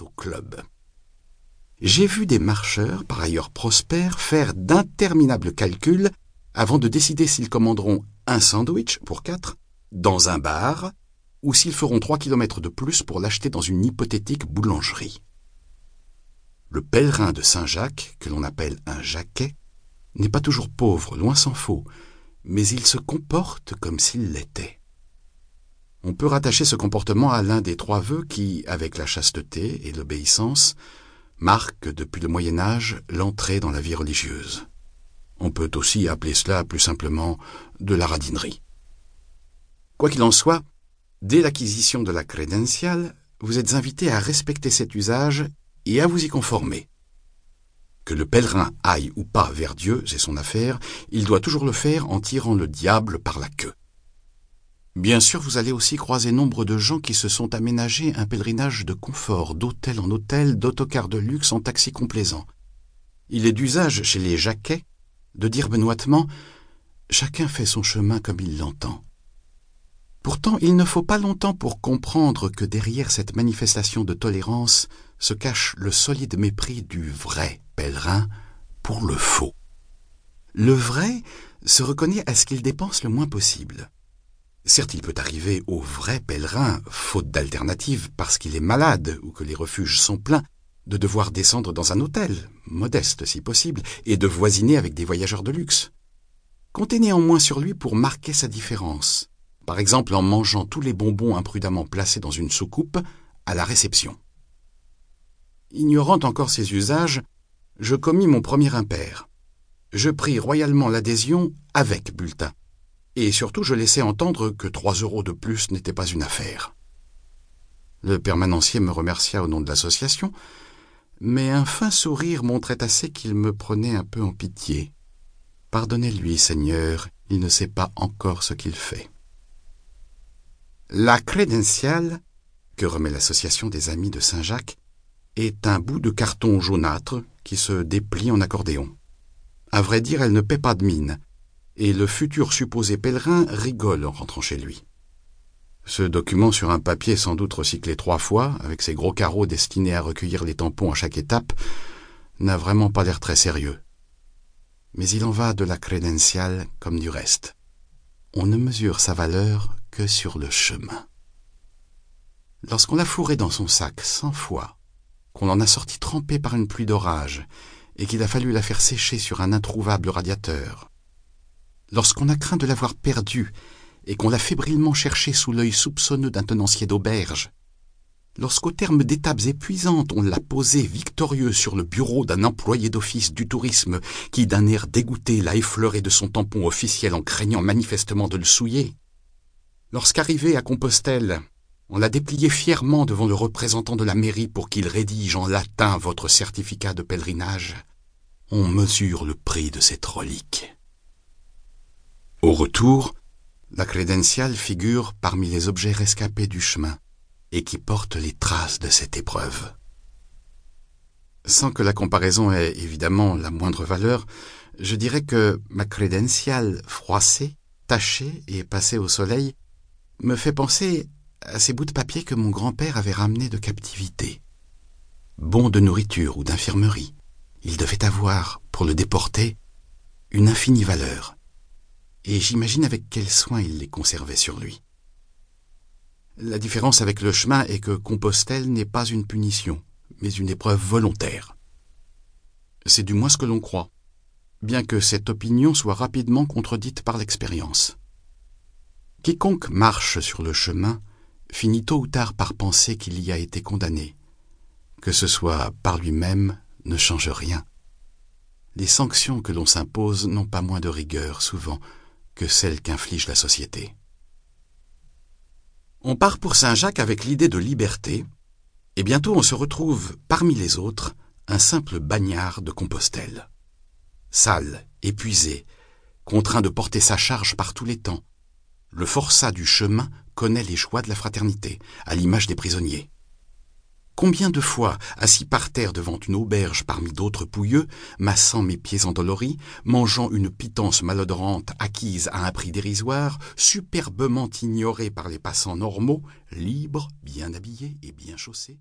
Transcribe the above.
au club. J'ai vu des marcheurs, par ailleurs prospères, faire d'interminables calculs avant de décider s'ils commanderont un sandwich pour quatre dans un bar ou s'ils feront trois kilomètres de plus pour l'acheter dans une hypothétique boulangerie. Le pèlerin de Saint-Jacques, que l'on appelle un jaquet, n'est pas toujours pauvre, loin s'en faut, mais il se comporte comme s'il l'était. On peut rattacher ce comportement à l'un des trois vœux qui, avec la chasteté et l'obéissance, marquent depuis le Moyen Âge l'entrée dans la vie religieuse. On peut aussi appeler cela plus simplement de la radinerie. Quoi qu'il en soit, dès l'acquisition de la crédentiale, vous êtes invité à respecter cet usage et à vous y conformer. Que le pèlerin aille ou pas vers Dieu, c'est son affaire, il doit toujours le faire en tirant le diable par la queue. Bien sûr, vous allez aussi croiser nombre de gens qui se sont aménagés un pèlerinage de confort, d'hôtel en hôtel, d'autocar de luxe en taxi complaisant. Il est d'usage chez les jaquets de dire benoîtement Chacun fait son chemin comme il l'entend. Pourtant, il ne faut pas longtemps pour comprendre que derrière cette manifestation de tolérance se cache le solide mépris du vrai pèlerin pour le faux. Le vrai se reconnaît à ce qu'il dépense le moins possible. Certes, il peut arriver au vrai pèlerin, faute d'alternative, parce qu'il est malade ou que les refuges sont pleins, de devoir descendre dans un hôtel, modeste si possible, et de voisiner avec des voyageurs de luxe. Comptez néanmoins sur lui pour marquer sa différence, par exemple en mangeant tous les bonbons imprudemment placés dans une soucoupe à la réception. Ignorant encore ses usages, je commis mon premier impair. Je pris royalement l'adhésion avec bulletin, et surtout je laissai entendre que trois euros de plus n'étaient pas une affaire. Le permanencier me remercia au nom de l'association, mais un fin sourire montrait assez qu'il me prenait un peu en pitié. Pardonnez-lui, Seigneur, il ne sait pas encore ce qu'il fait. La crédentiale, que remet l'association des amis de Saint-Jacques, est un bout de carton jaunâtre qui se déplie en accordéon. À vrai dire, elle ne paie pas de mine, et le futur supposé pèlerin rigole en rentrant chez lui. Ce document sur un papier sans doute recyclé trois fois, avec ses gros carreaux destinés à recueillir les tampons à chaque étape, n'a vraiment pas l'air très sérieux. Mais il en va de la crédentiale comme du reste. On ne mesure sa valeur que sur le chemin. Lorsqu'on l'a fourré dans son sac cent fois, qu'on en a sorti trempé par une pluie d'orage, et qu'il a fallu la faire sécher sur un introuvable radiateur, lorsqu'on a craint de l'avoir perdue et qu'on l'a fébrilement cherché sous l'œil soupçonneux d'un tenancier d'auberge, lorsqu'au terme d'étapes épuisantes on l'a posé victorieux sur le bureau d'un employé d'office du tourisme qui d'un air dégoûté l'a effleuré de son tampon officiel en craignant manifestement de le souiller, lorsqu'arrivé à Compostelle, on l'a déplié fièrement devant le représentant de la mairie pour qu'il rédige en latin votre certificat de pèlerinage, on mesure le prix de cette relique. Au retour, la crédentiale figure parmi les objets rescapés du chemin et qui portent les traces de cette épreuve. Sans que la comparaison ait évidemment la moindre valeur, je dirais que ma crédentiale froissée, tachée et passée au soleil me fait penser à ces bouts de papier que mon grand-père avait ramenés de captivité. Bons de nourriture ou d'infirmerie, il devait avoir, pour le déporter, une infinie valeur et j'imagine avec quel soin il les conservait sur lui. La différence avec le chemin est que Compostelle n'est pas une punition, mais une épreuve volontaire. C'est du moins ce que l'on croit, bien que cette opinion soit rapidement contredite par l'expérience. Quiconque marche sur le chemin finit tôt ou tard par penser qu'il y a été condamné. Que ce soit par lui-même ne change rien. Les sanctions que l'on s'impose n'ont pas moins de rigueur, souvent, que celle qu'inflige la société. On part pour Saint-Jacques avec l'idée de liberté, et bientôt on se retrouve, parmi les autres, un simple bagnard de Compostelle. Sale, épuisé, contraint de porter sa charge par tous les temps, le forçat du chemin connaît les joies de la fraternité, à l'image des prisonniers. Combien de fois, assis par terre devant une auberge parmi d'autres pouilleux, massant mes pieds endoloris, mangeant une pitance malodorante acquise à un prix dérisoire, superbement ignorée par les passants normaux, libres, bien habillés et bien chaussés,